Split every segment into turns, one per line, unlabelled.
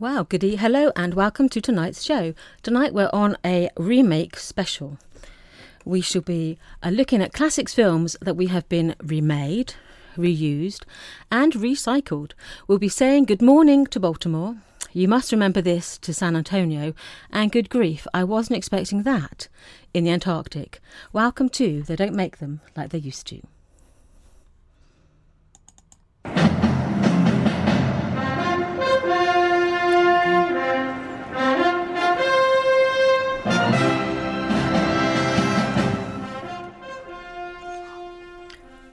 Wow, goody. Hello and welcome to tonight's show. Tonight we're on a remake special. We shall be uh, looking at classics films that we have been remade, reused, and recycled. We'll be saying good morning to Baltimore. You must remember this to San Antonio, and good grief, I wasn't expecting that in the Antarctic. Welcome to They Don't Make Them Like They Used to.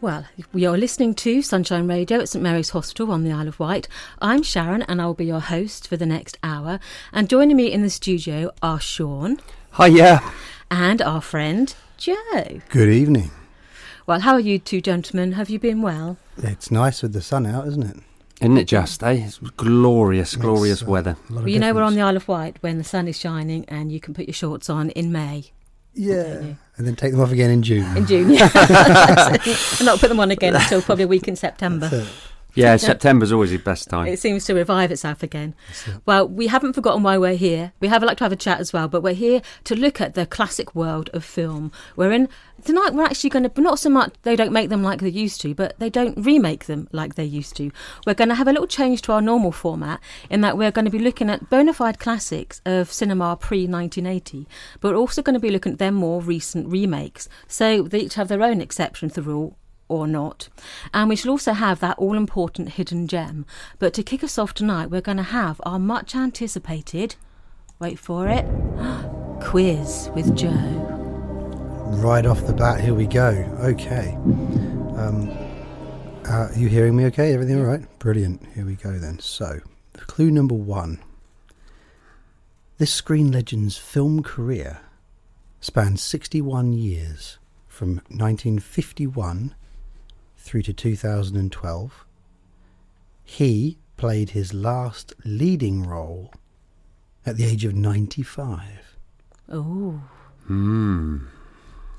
Well, we are listening to Sunshine Radio at St Mary's Hospital on the Isle of Wight. I'm Sharon and I will be your host for the next hour. And joining me in the studio are Sean.
Hiya.
And our friend Joe.
Good evening.
Well, how are you two gentlemen? Have you been well?
It's nice with the sun out, isn't it?
Isn't it just, eh? It's glorious, glorious
Makes, uh,
weather.
a lot of
Well, you know, we're on the Isle of Wight when the sun is shining and you can put your shorts on in May.
Yeah. And then take them off again in June.
In June, yeah. and not put them on again until probably a week in September.
Yeah, September's always the best time.
It seems to revive itself again. Well, we haven't forgotten why we're here. We have like to have a chat as well, but we're here to look at the classic world of film. We're in tonight. We're actually going to not so much they don't make them like they used to, but they don't remake them like they used to. We're going to have a little change to our normal format in that we're going to be looking at bona fide classics of cinema pre 1980, but we're also going to be looking at their more recent remakes. So they each have their own exception to the rule or not. And we shall also have that all important hidden gem. But to kick us off tonight, we're going to have our much anticipated, wait for it, quiz with Joe.
Right off the bat, here we go. Okay. Um, uh, you hearing me okay? Everything all right? Brilliant. Here we go then. So, clue number one. This screen legend's film career spans 61 years from 1951 through to 2012. He played his last leading role at the age of 95.
Oh,
Hmm.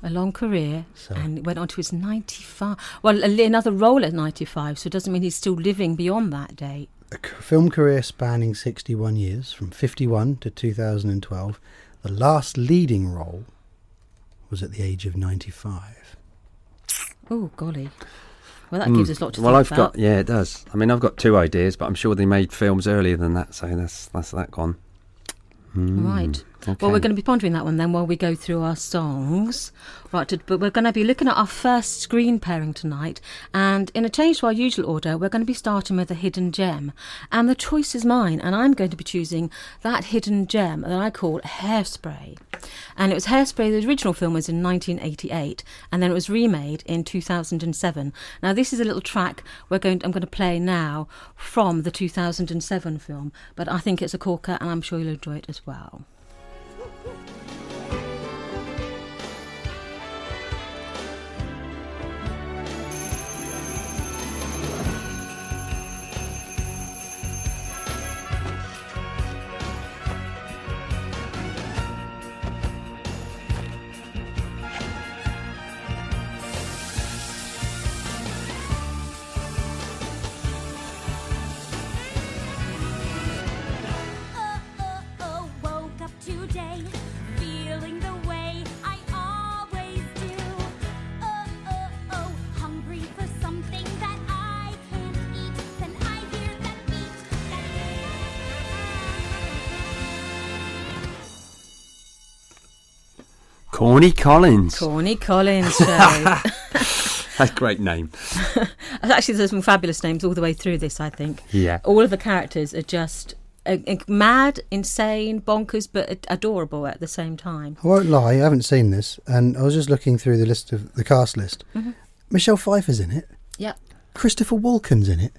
a long career.
So-
And went on to his 95. Well, another role at 95, so it doesn't mean he's still living beyond that date.
a c- film career spanning 61 years, from 51 to 2012. The last leading role was at the age of 95.
Oh, golly. Well, that
Mm.
gives us a lot to
well,
think
I've
about.
got yeah, it does. I mean, I've got two ideas, but I'm sure they made films earlier than that, so that's that's that gone. Hmm.
Right.
Okay.
Well, we're going to be pondering that one then while we go through our songs. Right, but we're going to be looking at our first screen pairing tonight. And in a change to our usual order, we're going to be starting with a hidden gem. And the choice is mine. And I'm going to be choosing that hidden gem that I call Hairspray. And it was Hairspray, the original film was in 1988. And then it was remade in 2007. Now, this is a little track we're going I'm going to play now from the 2007 film. But I think it's a corker and I'm sure you'll enjoy it as well.
Oh,
Corny Collins.
Corny Collins show.
That's a great name.
Actually, there's some fabulous names all the way through this. I think
Yeah.
all of the characters are just uh, uh, mad, insane, bonkers, but adorable at the same time.
I won't lie, I haven't seen this, and I was just looking through the list of the cast list.
Mm-hmm.
Michelle Pfeiffer's in it.
Yeah,
Christopher Walken's in it.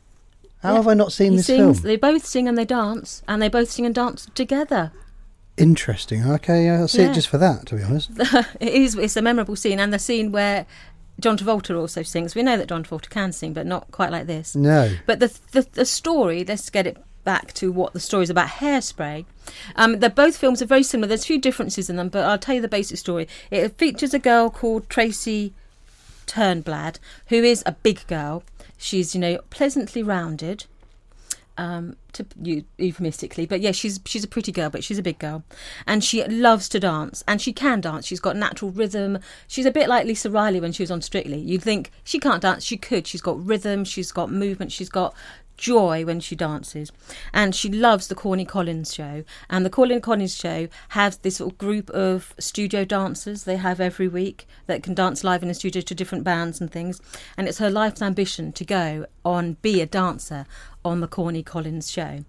How
Yeah.
have I not seen
he
this
sings.
film?
They both sing and they dance, and they both sing and dance together.
Interesting. Okay, I'll see
Yeah.
it just for that, to be honest.
it is. It's a memorable scene, and the scene where John Travolta also sings. We know that John Travolta can sing, but not quite like this.
No.
But the, the the story, let's get it back to what the story is about. Hairspray. Um, they're both films are very similar. There's a few differences in them, but I'll tell you the basic story. It features a girl called Tracy Turnblad, who is a big girl. She's you know pleasantly rounded. Um, to eu- euphemistically, but yeah, she's she's a pretty girl, but she's a big girl, and she loves to dance, and she can dance. She's got natural rhythm. She's a bit like Lisa Riley when she was on Strictly. You'd think she can't dance, she could. She's got rhythm, she's got movement, she's got joy when she dances, and she loves the Corny Collins show. And the Corny Collins show has this group of studio dancers they have every week that can dance live in the studio to different bands and things. And it's her life's ambition to go on be a dancer on the Corny Collins show.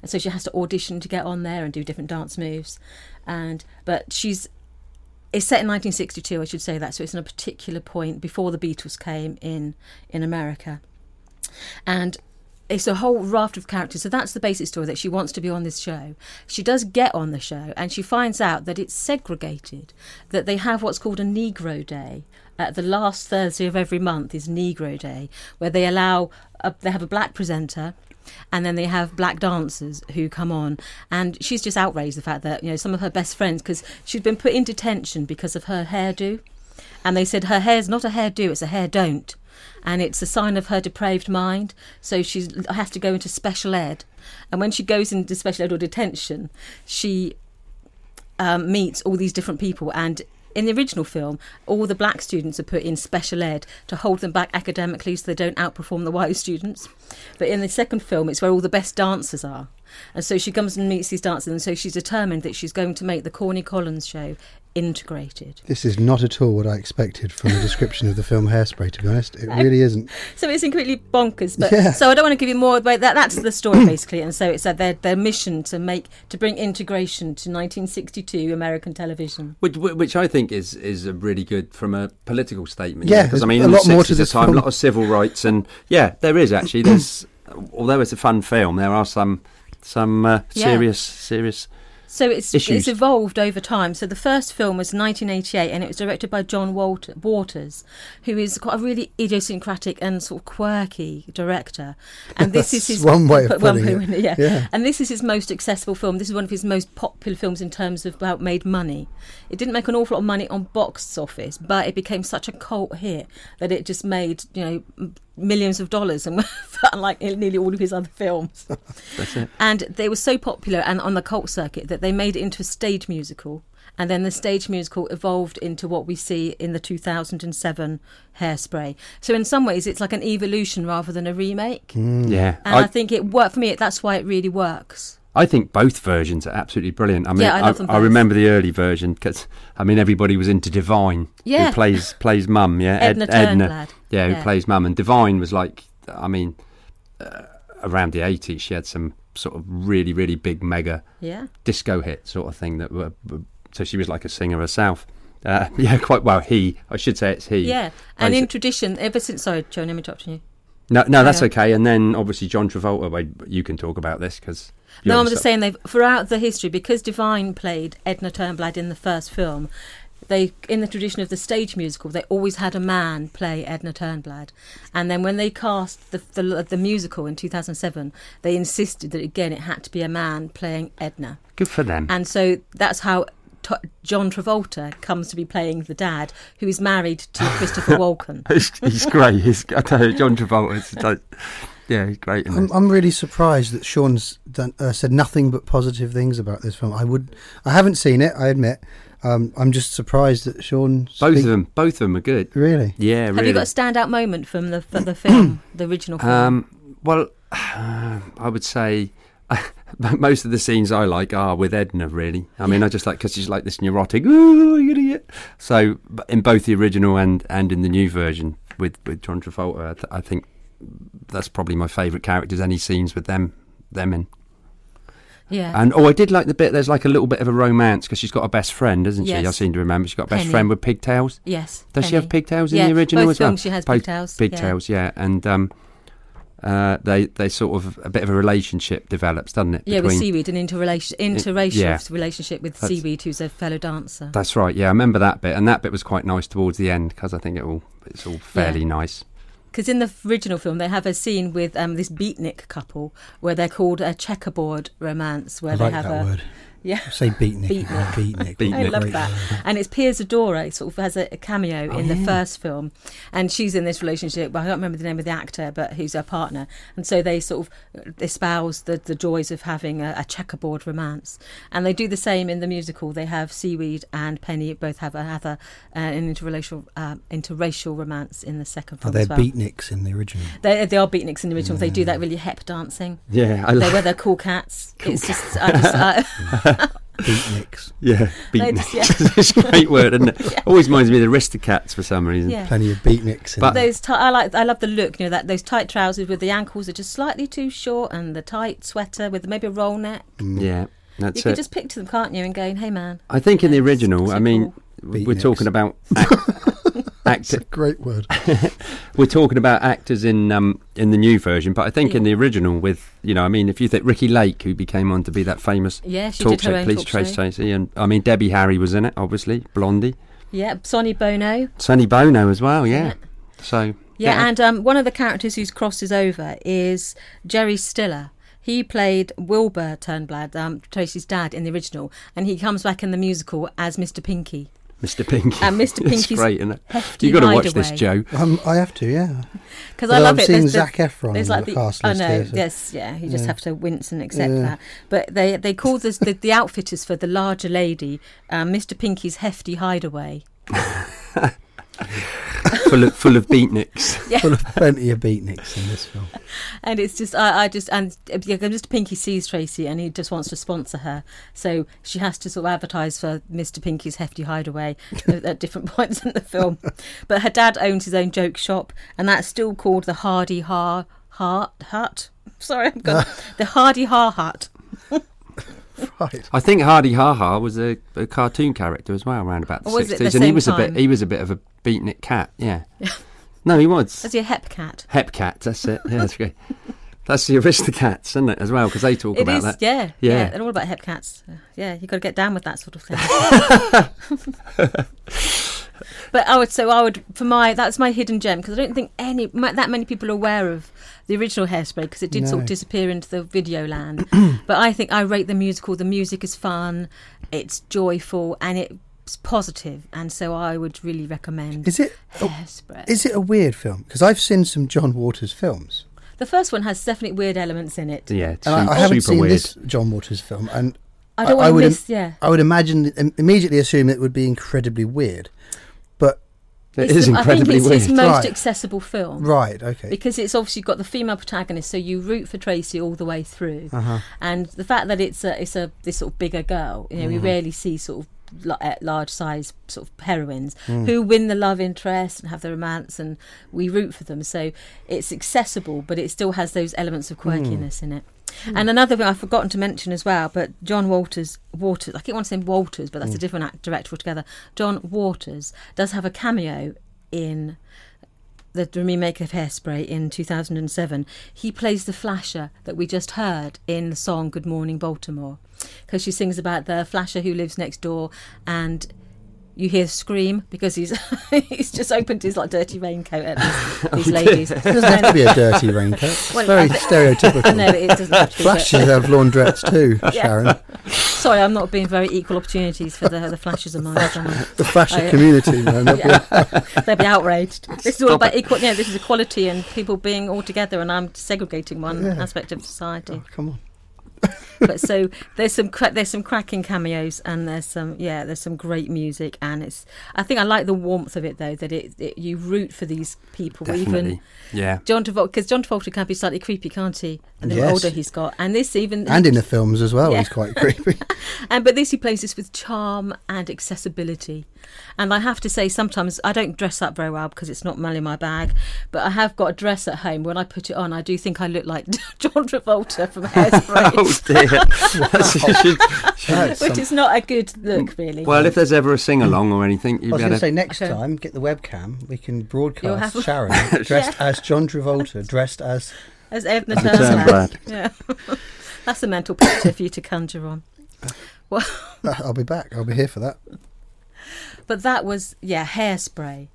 And so she has to audition to get on there and do different dance moves. And but she's it's set in 1962, I should say that. So it's in a particular point before the Beatles came in in America, and it's a whole raft of characters. So that's the basic story that she wants to be on this show. She does get on the show, and she finds out that it's segregated. That they have what's called a Negro Day. Uh, the last Thursday of every month is Negro Day, where they allow a, they have a black presenter and then they have black dancers who come on and she's just outraged the fact that you know some of her best friends because she'd been put in detention because of her hairdo and they said her hair's not a hairdo it's a hair don't and it's a sign of her depraved mind so she has to go into special ed and when she goes into special ed or detention she um, meets all these different people and in the original film, all the black students are put in special ed to hold them back academically so they don't outperform the white students. But in the second film, it's where all the best dancers are. And so she comes and meets these dancers, and so she's determined that she's going to make the Corny Collins show integrated.
This is not at all what I expected from the description of the film Hairspray. To be honest, it really isn't.
So it's completely bonkers. But
Yeah.
so I don't want to give you more. But that that's the story basically. And so it's uh, their their mission to make to bring integration to 1962 American television.
Which, which I think is is a really good from a political statement.
Yeah,
because I mean,
a lot
the
more to
60s
this
time, a lot of civil rights, and yeah, there is actually. There's although it's a fun film, there are some some uh,
Yeah.
serious serious.
So it's
Issues.
it's evolved over time. So the first film was 1988, and it was directed by John Walter, Waters, who is quite a really idiosyncratic and sort of quirky director. And this is his
one way of putting it.
yeah.
Yeah.
And this is his most accessible film. This is one of his most popular films in terms of about made money. It didn't make an awful lot of money on box office, but it became such a cult hit that it just made you know millions of dollars, and unlike nearly all of his other films.
That's it.
and they were so popular and on the cult circuit that they made it into a stage musical. And then the stage musical evolved into what we see in the 2007 hairspray. So in some ways it's like an evolution rather than a remake. Mm.
Yeah,
and I,
I,
think it worked for me that's why it really works
I think both versions are absolutely brilliant. I mean,
Yeah, I them
I, remember the early version because I mean everybody was into Divine,
Yeah.
who plays plays mum. Yeah,
Edna Turnblad.
yeah, who
Yeah.
plays mum, and Divine was like, I mean, uh, around the eighties, she had some sort of really really big mega
yeah
disco hit sort of thing that were, were- so she was like a singer herself. Uh, yeah, quite well. He, I should say, it's he.
yeah and in tradition ever since sorry Joan I'm interrupting you
No, no, that's okay. And then obviously John Travolta. Well, you can talk about this because.
No, I'm just saying they've throughout the history because Divine played Edna Turnblad in the first film. They, in the tradition of the stage musical, they always had a man play Edna Turnblad, and then when they cast the the, the musical in 2007, they insisted that again it had to be a man playing Edna,
Good for them.
and so that's how John Travolta comes to be playing the dad, who is married to Christopher Walken.
he's, he's great. He's, I tell you, John Travolta. Is like, yeah, he's great. In
I'm. I'm really surprised that Sean's done, uh, said nothing but positive things about this film. I would, I haven't seen it. I admit. Um, I'm just surprised that Sean.
both
speak-
of them, both of them are good.
Really.
Yeah, Really.
Have
really.
you got a standout moment from the from the film, the original film?
Um, well, I would say most of the scenes I like are with Edna. Really, I mean, I just like because she's like this neurotic. Ooh, you idiot. So, in both the original and and in the new version with with John Travolta, I, th- I think that's probably my favourite characters. Any scenes with them them in.
yeah,
And oh, I did like the bit. There's like a little bit of a romance because she's got a best friend, doesn't she?
Yes.
I seem to remember she's got a best
Penny.
friend with pigtails.
yes.
Does she have pigtails in
Yeah,
the original
both
as well?
she has
Both
pigtails, yeah.
Pigtails, yeah. And um, uh, they they sort of a bit of a relationship develops, doesn't it?
Yeah, with Seaweed, and interrelation, interracial
yeah.
relationship with
That's-
Seaweed, who's a fellow dancer.
That's right. Yeah, I remember that bit, and that bit was quite nice towards the end because I think it all it's all fairly
Yeah.
nice.
Because in the original film, they have a scene with um, this beatnik couple where they're called a checkerboard romance, where
I
they
like
have a
word.
Yeah.
Say beatnik.
Beatnik.
Beatnik.
Beatnik.
I love that. And it's Pia Zadora sort of has a, a cameo
Oh,
in the
yeah.
first film, and she's in this relationship. Well, I don't remember the name of the actor, but who's her partner, and so they sort of espouse the, the joys of having a, a checkerboard romance. And they do the same in the musical. They have Seaweed and Penny both have a, have a, uh, an interracial uh, interracial romance in the second film
they're
as well.
beatniks in the original.
They, they are beatniks in the original. They do that really hep dancing.
Yeah, I
They
love.
wear their cool cats. it's just, I just, I,
Beatniks.
Yeah,
beatniks. yeah.
it's a great word, isn't it? Always reminds me of the Aristocats for some reason.
yeah.
Plenty of beatniks
But-
there.
those ti I like I love the look, you know, that those tight trousers with the ankles are just slightly too short and the tight sweater with maybe a roll neck. Mm.
Yeah, that's
You
that's
can
it.
just picture them, can't you, and going, "Hey man."
I think in the original, I mean,
cool.
we're talking about act,
It's a
actor,
great word.
we're talking about actors in um in the new version, but I think in the original, with you know, I mean, if you think Ricki Lake, who became on to be that famous
Yeah, she
talk show, Police
talk
Trace
show.
Tracy, and I mean, Debbie Harry was in it, obviously, Blondie,
Yeah, Sonny Bono.
Sonny Bono as well, yeah.
Yeah.
So
Yeah, and um, one of the characters who's crosses over is Jerry Stiller. He played Wilbur Turnblad, um, Tracy's dad, in the original, and he comes back in the musical as Mr. Pinky.
Mr. Pinky,
And Mr.
it's
Pinky's
great, isn't it?
hefty
You've got to watch this. Joe.
Um, I have to, yeah.
Because I
Although
love
I've
it.
seen
There's the-
Zac Efron
There's
on
like
the
the,
cast
I
list
know,
here, so-
yes, yeah. You just
Yeah.
have to wince and accept
Yeah.
that. But they they call this the, the outfitters for the larger lady, um, Mr. Pinky's hefty hideaway.
full of full of beatniks.
Full of plenty of beatniks in this film.
And it's just, I, I just, and yeah, Mr. Pinky sees Tracy and he just wants to sponsor her. So she has to sort of advertise for Mr. Pinky's hefty hideaway at, at different points in the film. But her dad owns his own joke shop, and that's still called the Hardy Har Hart Hut. Sorry, I've got the Hardy Har Hut.
Right.
I think Hardy Ha Ha was a, a cartoon character as well, around about the
Or was it
sixties,
the
and he
same
was a bit he was a bit of a beatnik cat. Yeah. no, he was.
Is he a hep cat?
Hep cat, that's it. Yeah, that's great. That's the Aristocats, isn't it, as well? Because they talk
It
about
is,
that.
yeah, yeah,
Yeah.
They're all about hep cats. Yeah, you've got to get down with that sort of thing. but I would, so I would, for my, that's my hidden gem because I don't think any ma- that many people are aware of the original Hairspray because it did sort of disappear into the video land. but I think I rate the musical. The music is fun, it's joyful, and it's positive, and so I would really recommend
Is it
Hairspray.
is it a weird film? Because I've seen some John Waters films,
the first one has definitely weird elements in it.
Yeah,
and I, I haven't
super
seen
weird.
this John Waters film, and
I don't
I
want to
would im-
yeah.
I would imagine immediately assume it would be incredibly weird. But
It's
is
the-
incredibly
I think it's
weird.
his most
Right.
accessible film.
right, okay,
because it's obviously got the female protagonist, so you root for Tracy all the way through,
uh-huh.
and the fact that it's a it's a this sort of bigger girl, you know,
Mm-hmm.
we rarely see sort of la- uh, large size sort of heroines
Mm.
who win the love interest and have the romance, and we root for them. So it's accessible, but it still has those elements of
Mm.
quirkiness in it. And another thing I've forgotten to mention as well, but John Walters, Waters, I keep wanting to say Walters, but that's
Mm.
a different act, director altogether. John Waters does have a cameo in the remake of Hairspray in 2007, he plays the flasher that we just heard in the song Good Morning Baltimore. Because she sings about the flasher who lives next door and you hear scream because he's he's just opened his like dirty raincoat at these, oh, these ladies.
it doesn't have to be a dirty raincoat. It's
Well,
very stereotypical.
No, it doesn't have to be.
Flashes have laundrettes too,
Yeah.
Sharon.
Sorry, I'm not being very equal opportunities for the the flashes of mine.
The flasher
I- uh,
community, man. they'll be-
Yeah. They'd be outraged. This is all about equal. Yeah, this is equality and people being all together, and I'm segregating one
Yeah.
aspect of society.
Oh, come on.
But so there's some cra- there's some cracking cameos and there's some yeah there's some great music and it's I think I like the warmth of it though that it, it you root for these people even
Yeah.
John Travolta because John Travolta can be slightly creepy can't he and the
Yes.
older he's got and this even
And in the films as well,
Yeah.
he's quite creepy.
and but this he plays this with charm and accessibility and I have to say sometimes I don't dress up very well because it's not money in my bag but I have got a dress at home when I put it on I do think I look like John Travolta from Hairspray
oh, Oh dear. That's- should-
which is not a good look really
well, if there's ever a sing along or anything,
I
you'd
was going to say next
Okay.
time, get the webcam. We can broadcast
have-
Sharon dressed as John Travolta, dressed as
as Edna
As a
Turnblad.
Turnblad.
Yeah, that's a mental picture for you to conjure on.
Uh, I'll be back. I'll be here for that.
But that was yeah, hairspray.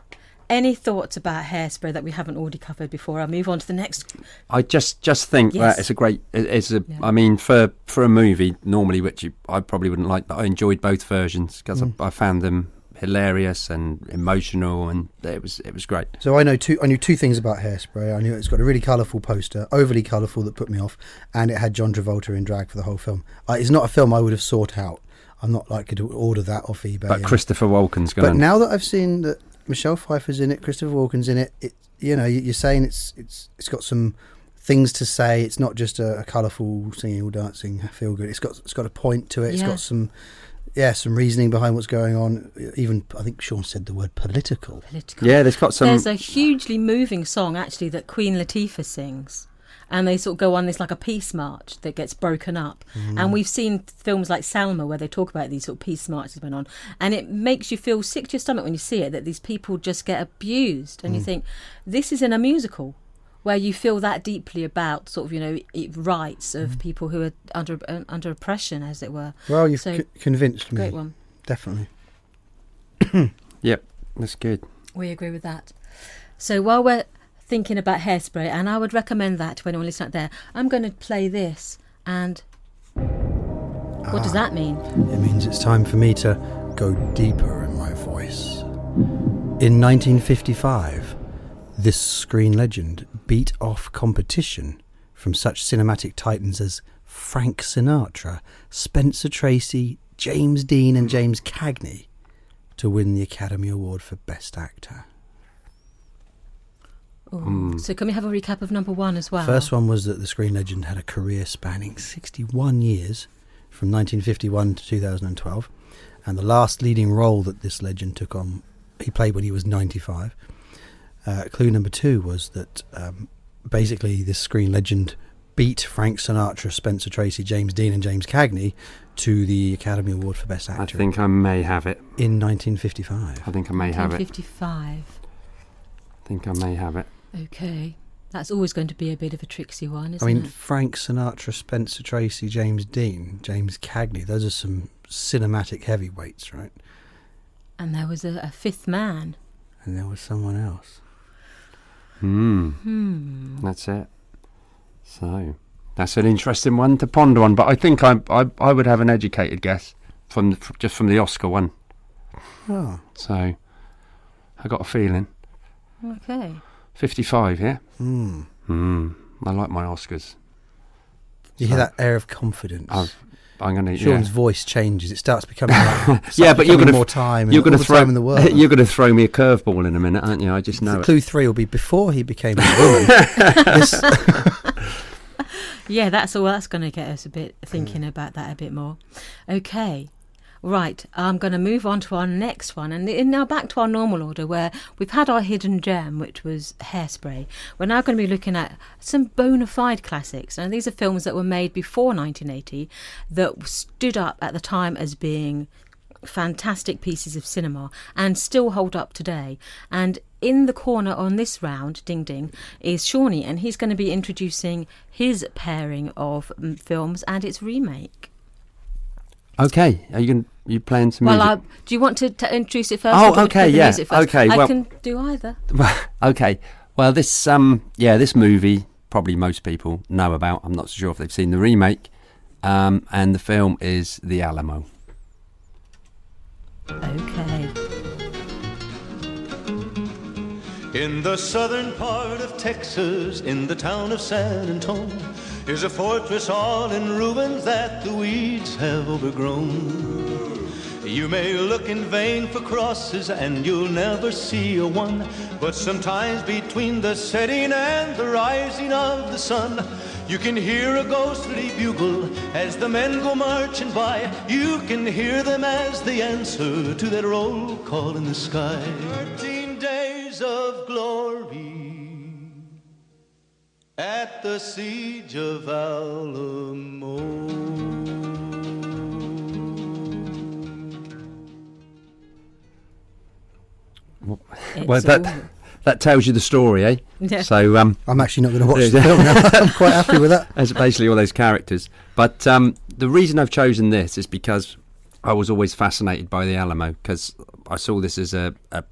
Any thoughts about hairspray that we haven't already covered before I'll move on to the next?
I just just think
Yes.
that it's a great. It's a.
Yeah.
I mean, for for a movie normally, which you, I probably wouldn't like, but I enjoyed both versions because
Mm.
I, I found them hilarious and emotional, and it was it was great.
So I know two. I knew two things about Hairspray. I knew it's got a really colourful poster, overly colourful, that put me off, and it had John Travolta in drag for the whole film. Uh, it's not a film I would have sought out. I'm not likely to order that off eBay.
But
and-
Christopher Walken's going.
But now that I've seen that Michelle Pfeiffer's in it, Christopher Walken's in it, it you know, you- you're saying it's it's it's got some things to say. It's not just a, a colourful singing or dancing feel good. It's got it's got a point to it. It's
Yeah.
got some yeah some reasoning behind what's going on. Even I think Sean said the word political.
Political.
yeah, there's got some.
There's a hugely moving song actually that Queen Latifah sings. And they sort of go on this like a peace march that gets broken up. And we've seen films like Selma where they talk about these sort of peace marches going on. And it makes you feel sick to your stomach when you see it that these people just get abused. And you think, this is in a musical where you feel that deeply about sort of, you know, rights of people who are under uh, under oppression, as it were.
Well, you've
So,
c- convinced me.
Great one.
Definitely.
Yep, that's good.
We agree with that. So while we're thinking about hairspray, and I would recommend that to anyone listening out there, I'm going to play this. And what does ah. that mean?
It means it's time for me to go deeper in my voice. In 1955, this screen legend beat off competition from such cinematic titans as Frank Sinatra, Spencer Tracy, James Dean, and James Cagney to win the Academy Award for Best Actor.
Ooh. So can we have a recap of number one as well?
First one was that the screen legend had a career spanning 61 years from 1951 to 2012. And the last leading role that this legend took on, he played when he was 95. Uh, clue number two was that um, basically this screen legend beat Frank Sinatra, Spencer Tracy, James Dean, and James Cagney to the Academy Award for Best Actor.
I think I may have it.
in 1955.
I think I may have it.
1955.
I think I may have it.
Okay. That's always going to be a bit of a tricksy one,
I
isn't it?
I mean,
it?
Frank Sinatra, Spencer Tracy, James Dean, James Cagney, those are some cinematic heavyweights, right?
And there was a, a fifth man.
And there was someone else.
Hmm.
Hmm.
That's it. So that's an interesting one to ponder on. But I think I I, I would have an educated guess from the, f- just from the Oscar one.
Oh,
So I got a feeling
Okay.
Fifty-five. Yeah.
hmm.
Hmm. I like my Oscars.
You hear that air of confidence.
I've, I'm going to.
Sean's
Yeah.
voice changes. It starts becoming like, starts
Yeah, but you're gonna
more time.
You're going to throw
in the world.
You're going to throw me a curveball in a minute, aren't you? I just know it.
Clue three will be before he became a woman. this,
Yeah, that's all. That's going to get us a bit thinking about that a bit more. Okay, right. I'm going to move on to our next one, and now back to our normal order, where we've had our hidden gem, which was Hairspray. We're now going to be looking at some bona fide classics, and these are films that were made before 1980 that stood up at the time as being fantastic pieces of cinema and still hold up today. And in the corner on this round, ding ding, is Shawnee, and he's going to be introducing his pairing of mm, films and its remake.
Okay. Are you going? You playing some
Well,
music?
I, do you want to t- introduce it first?
Oh,
or do you want to
okay, yeah, okay,
I
well-
can do either.
okay. Well, this um yeah, this movie probably most people know about. I'm not so sure if they've seen the remake. Um, and the film is The Alamo.
Okay.
In the southern part of Texas, in the town of San Antonio, is a fortress all in ruins that the weeds have overgrown. You may look in vain for crosses and you'll never see a one. But sometimes between the setting and the rising of the sun, you can hear a ghostly bugle as the men go marching by. You can hear them as they answer to that roll call in the sky. Thirteen days of glory at the siege of Alamo.
Well, that
all-
that tells you the story, eh?
Yeah.
So um,
I'm actually not going to watch the film now. I'm quite happy with that.
That's basically all those characters. But um, the reason I've chosen this is because I was always fascinated by the Alamo because I saw this as a, a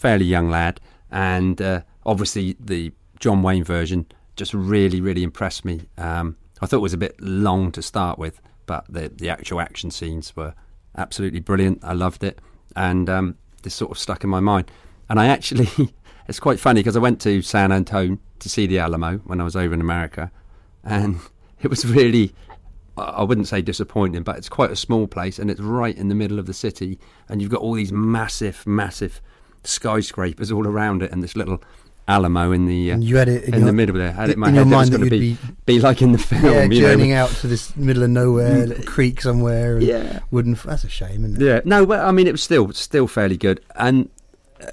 fairly young lad and uh, obviously the John Wayne version just really, really impressed me. Um, I thought it was a bit long to start with, but the the actual action scenes were absolutely brilliant. I loved it, and um, this sort of stuck in my mind. And I actually, it's quite funny because I went to San Antonio to see the Alamo when I was over in America, and it was really I I wouldn't say disappointing, but it's quite a small place and it's right in the middle of the city, and you've got all these massive, massive skyscrapers all around it, and this little Alamo in the uh,
you had it in,
in
your,
the middle there. I had it in my
in your
that
mind that
going to
you'd
be,
be,
be like in the film.
yeah,
you know,
journeying out to this middle of nowhere, little creek somewhere. And
Yeah.
wooden. That's a shame, isn't it?
Yeah, no, but I mean, it was still still fairly good. And uh,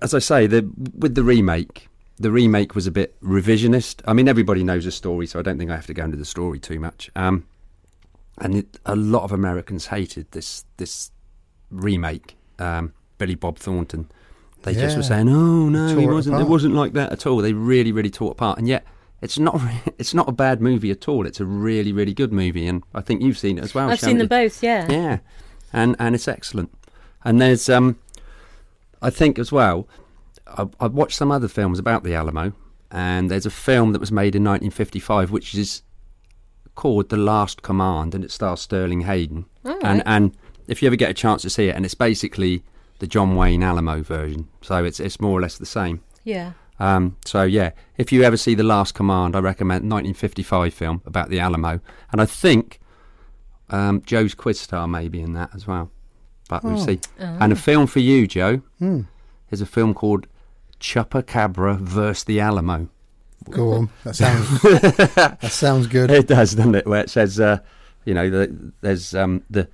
as I say, the with the remake, the remake was a bit revisionist. I mean, everybody knows the story, so I don't think I have to go into the story too much. Um, and it, a lot of Americans hated this this remake. Um, Billy Bob Thornton, they just were saying, "Oh no, he
it
wasn't. It wasn't like that at all." They really, really tore it apart, and yet. It's not. It's not a bad movie at all. It's a really, really good movie, and I think you've seen it as well.
I've
Sharon.
seen them both. Yeah.
Yeah, and and it's excellent. And there's, um, I think as well, I, I've watched some other films about the Alamo, and there's a film that was made in 1955 which is called The Last Command, and it stars Sterling Hayden.
All
And
right.
and if you ever get a chance to see it, and it's basically the John Wayne Alamo version, so it's it's more or less the same.
Yeah.
Um, so yeah, if you ever see The Last Command, I recommend 1955 film about the Alamo, and I think um, Joe's quiz star may be in that as well. But we'll
Oh.
see. And a film for you, Joe,
Hmm.
is a film called Chupacabra versus the Alamo.
Go on. That sounds. that sounds good.
It does, doesn't it? Where it says, uh, you know, the, there's um, the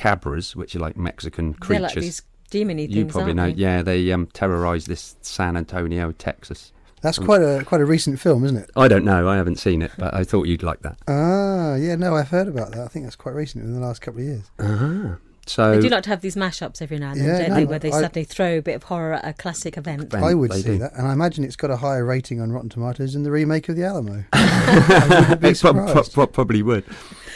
Chupacabras, which are like Mexican
They're
creatures.
like these demony things.
you probably
aren't
know.
they?
Yeah, they um, terrorise this San Antonio, Texas.
That's quite a quite a recent film, isn't it?
I don't know. I haven't seen it, but I thought you'd like that.
Ah, yeah. No, I've heard about that. I think that's quite recent in the last couple of years.
Ah. So
They do like to have these mashups every now and then,
Yeah,
don't
no,
they? Where they
I-
suddenly throw a bit of horror at a classic event.
I would see
do.
that, and I imagine it's got a higher rating on Rotten Tomatoes than the remake of The Alamo. I would be
it prob- prob-
surprised.
probably would.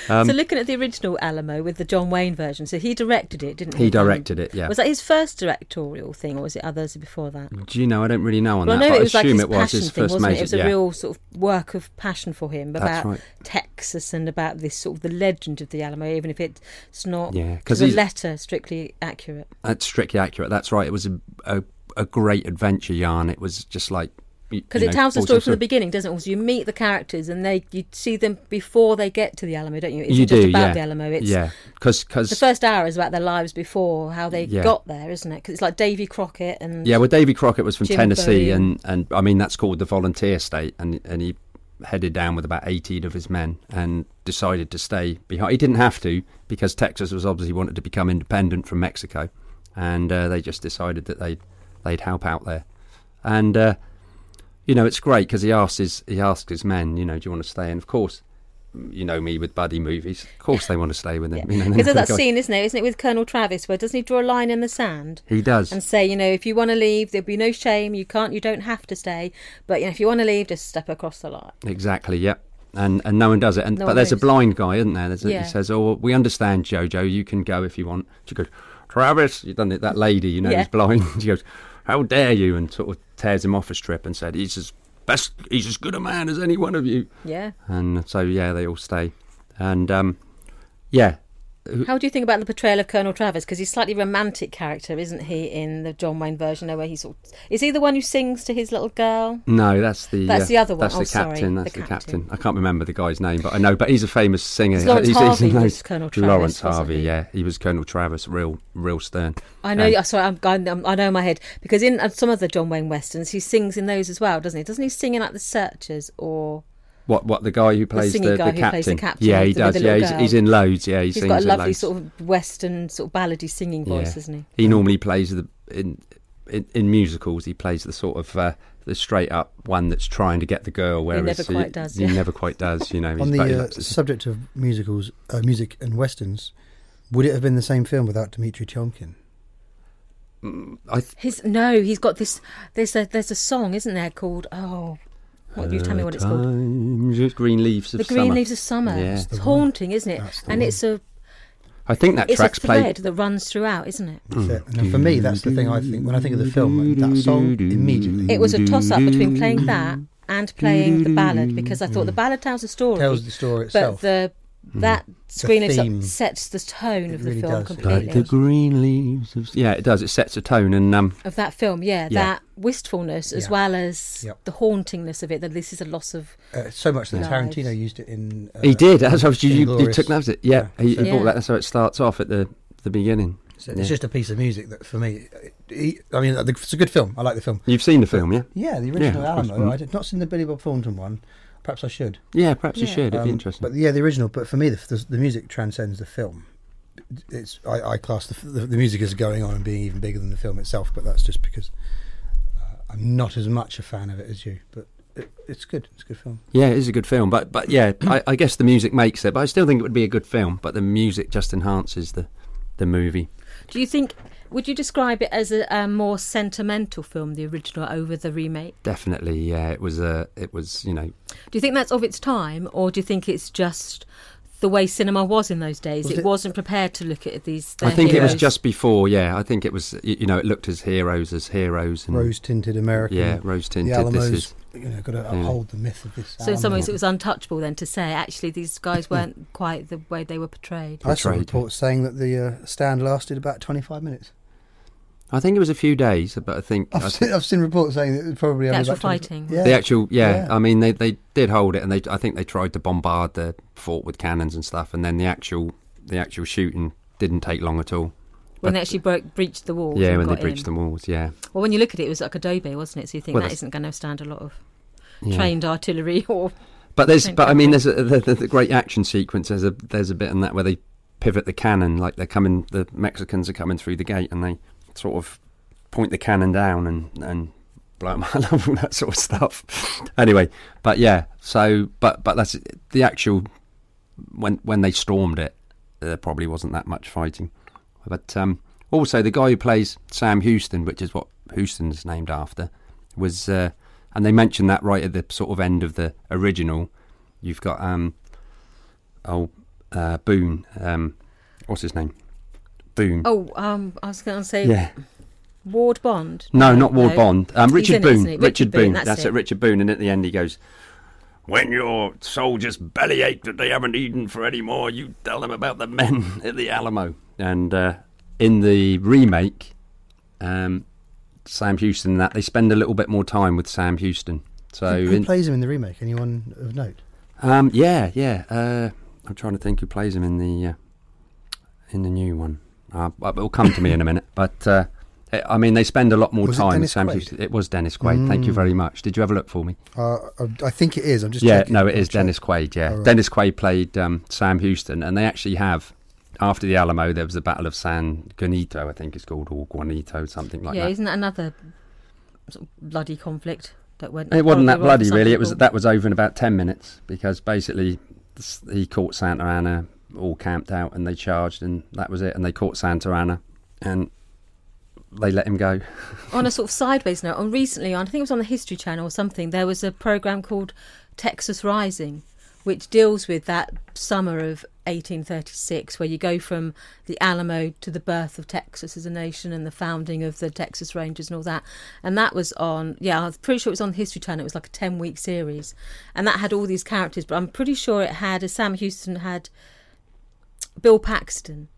Um,
so looking at the original Alamo with the John Wayne version, so he directed it, didn't he?
he directed it. Yeah.
Was that his first directorial thing, or was it others before that?
Do you know? I don't really know on
Well, I
that.
know
but
it was
I
like his
it was his
thing,
first
wasn't
major.
it? It was a
yeah.
real sort of work of passion for him about
right.
Texas and about this sort of the legend of the Alamo, even if it's not
Yeah, because
the letter strictly accurate.
that's strictly accurate. That's right. It was a a, a great adventure yarn. It was just like
Because it tells the story from the beginning, doesn't it? Also, you meet the characters and they you see them before they get to the Alamo, don't you? It's
You
not just about
yeah.
the Alamo. It's
yeah, because
the first hour is about their lives before how they
Yeah.
got there, isn't it? Because it's like Davy Crockett and
yeah, well, Davy Crockett was from
Jim
Tennessee,
Bowie
and and I mean that's called the Volunteer State, and and he headed down with about 18 of his men and decided to stay behind. He didn't have to because Texas was obviously wanted to become independent from Mexico, and uh, they just decided that they they'd help out there, and uh, you know it's great because he asks his he asks his men, you know, do you want to stay? And of course, you know me with buddy movies, of course they want to stay with him. You know,
because of that scene, isn't it? Isn't it with Colonel Travis where doesn't he draw a line in the sand?
He does.
and say, you know, if you want to leave, there'll be no shame. You can't, you don't have to stay. But you know, if you want to leave, just step across the line.
Exactly. Yep. And and no one does it. And
No
but there's a blind guy, isn't there? There's a,
Yeah.
He says, "Oh, we understand, Jojo. You can go if you want." She goes, "Travis, you done it." That lady, you know,
Yeah.
who's blind. She goes, "How dare you?" And sort of tears him off a strip and said, "He's as best. He's as good a man as any one of you."
Yeah.
And so yeah, they all stay. And um, yeah,
How do you think about the portrayal of Colonel Travis? Because he's a slightly romantic character, isn't he, in the John Wayne version? Where he sort of, is he the one who sings to his little girl?
no, that's the
That's
uh,
the other one.
That's
Oh,
the captain.
the
That's the captain.
captain.
I can't remember the guy's name, but I know. But he's a famous singer.
It's Laurence
He's- he's
Harvey
in
was Colonel Travis, Laurence
Harvey,
he?
yeah, he was Colonel Travis, real, real stern.
I know.
Um,
sorry, I'm, I'm, I know in my head because in uh, some of the John Wayne westerns, he sings in those as well, doesn't he? Doesn't he sing in like the Searchers or?
What? What? The guy who plays
singing
the,
guy
the
who
captain.
plays the captain
Yeah, he
with the- with
does.
the
Yeah, he's, he's in loads. Yeah, he
He's
sings
got a lovely
loads.
sort of western sort of ballady singing voice,
Yeah.
isn't he?
He normally plays the in in, in musicals. He plays the sort of uh, the straight up one that's trying to get the girl. Whereas he
never quite does,
He
yeah.
never quite does. You know.
On
he's- but he
the uh, subject of musicals, uh, music and westerns, would it have been the same film without Dimitri Tiomkin?
I th-
His no, he's got this. There's a there's a song, isn't there, called oh, what you tell me what it's called?
Times Green Leaves of
The Green
Summer.
Leaves of Summer.
Yeah.
It's haunting, isn't it? And
one.
it's a
I think that
It's a
track's
thread
played.
that runs throughout, isn't it?
That's it. And for me, that's the thing I think when I think of the film. That song immediately
It was a toss up between playing that and playing the ballad because I thought the ballad tells a story,
tells the story itself.
but the that screening
theme.
sets the tone of the
really
film
does.
completely.
Like the green leaves. Of... Yeah, it does. It sets a tone, and um,
of that film, yeah,
Yeah.
that wistfulness as
Yeah.
well as
Yep.
the hauntingness of it. That this is a loss of
uh, so much that
Lives.
Tarantino used it in. Uh,
he did. That's what you, you, you took that. Was it? Yeah,
Yeah.
he, he
So-
brought
Yeah.
that. That's how it starts off at the the beginning.
So
Yeah.
It's just a piece of music that, for me, it- he, I mean, it's a good film. I like the film.
You've seen the film, yeah?
Yeah, the original
Yeah.
Alamo.
Mm.
I did not seen the Billy Bob Thornton one. Perhaps I should.
Yeah, perhaps you should. It'd be
Um,
interesting.
But yeah, the original. But for me, the, the, the music transcends the film. It's I, I class the, the the music as going on and being even bigger than the film itself. But that's just because uh, I'm not as much a fan of it as you. But it, it's good. It's a good film.
Yeah, it is a good film, but but yeah, I, I guess the music makes it. But I still think it would be a good film. But the music just enhances the the movie.
Do you think? Would you describe it as a, a more sentimental film, the original, over the remake?
Definitely, yeah. It was a, it was you know,
Do you think that's of its time, or do you think it's just the way cinema was in those days?
Was
it,
it-
wasn't prepared to look at these.
I
their
think it was just before. Yeah, I think it was. You know, it looked as heroes as heroes. And,
Rose tinted American.
Yeah, rose
The
tinted.
Alamo's.
This is
You know, got to uphold the myth of this.
So in some ways, it was untouchable then to say actually these guys weren't quite the way they were portrayed.
I saw
portrayed.
reports saying that the uh, stand lasted about 25 minutes.
I think it was a few days, but I think I
I've seen, I've seen reports saying that it probably
The
only
actual
about 20
fighting.
Yeah.
The actual, yeah,
Yeah.
I mean, they, they did hold it, and they I think they tried to bombard the fort with cannons and stuff, and then the actual the actual shooting didn't take long at all.
when
But-
they actually broke, breached the walls.
yeah, when they breached
in.
the walls, yeah,
Well, when you look at it, it was like adobe, wasn't it? So you think
Well, that's-
isn't going to stand a lot of
yeah.
trained artillery or
But there's, but I mean, there's a, the, the, the great action sequence. There's a there's a bit in that where they pivot the cannon, like they're coming, the Mexicans are coming through the gate, and they sort of point the cannon down and and blow them. I love all that sort of stuff. anyway, but yeah, so but but that's the actual when when they stormed it, there probably wasn't that much fighting. But um, also the guy who plays Sam Houston, which is what Houston's named after, was uh, and they mentioned that right at the sort of end of the original. You've got um, oh uh, Boone, um, what's his name? Boone.
oh, um, I was going to say
yeah.
Ward Bond.
No, not Ward
No.
Bond. Um, Richard
in it,
Boone. Richard,
Richard
Boone.
Boone,
That's,
that's
it.
it.
Richard Boone. And at the end, he goes, "When your soldiers bellyache that they haven't eaten for any more, you tell them about the men at the Alamo." And uh, in the remake, um, Sam Houston, that they spend a little bit more time with Sam Houston. So,
Who, who
in,
plays him in the remake? Anyone of note?
um, yeah, yeah. Uh, I'm trying to think who plays him in the uh, in the new one. Uh, it'll come to me in a minute. But uh, I mean, they spend a lot more
Was
time with
Dennis Quaid?
It was Dennis Quaid. Thank you
Mm.
very much. Did you have a look for me?
Uh, I- I think it is. I'm just
yeah,
checking.
no, it is
I'll
is
check.
Dennis Quaid. Yeah,
right.
Dennis Quaid played um, Sam Houston, and they actually have. After the Alamo, there was the Battle of San Juanito, I think it's called, or Guanito, something like that.
yeah, isn't that another sort of bloody conflict that went?
It wasn't that
horribly wrong for
bloody,
some
really. It was that was over in about ten minutes because basically he caught Santa Anna all camped out, and they charged, and that was it. And they caught Santa Anna, and they let him go.
on a sort of sideways note, on recently, on I think it was on the History Channel or something, there was a program called Texas Rising, which deals with that summer of 1836, where you go from the Alamo to the birth of Texas as a nation and the founding of the Texas Rangers and all that. And that was on, yeah, I was pretty sure it was on the History Channel. It was like a 10 week series, and that had all these characters. But I'm pretty sure it had, as Sam Houston had, Bill Paxton,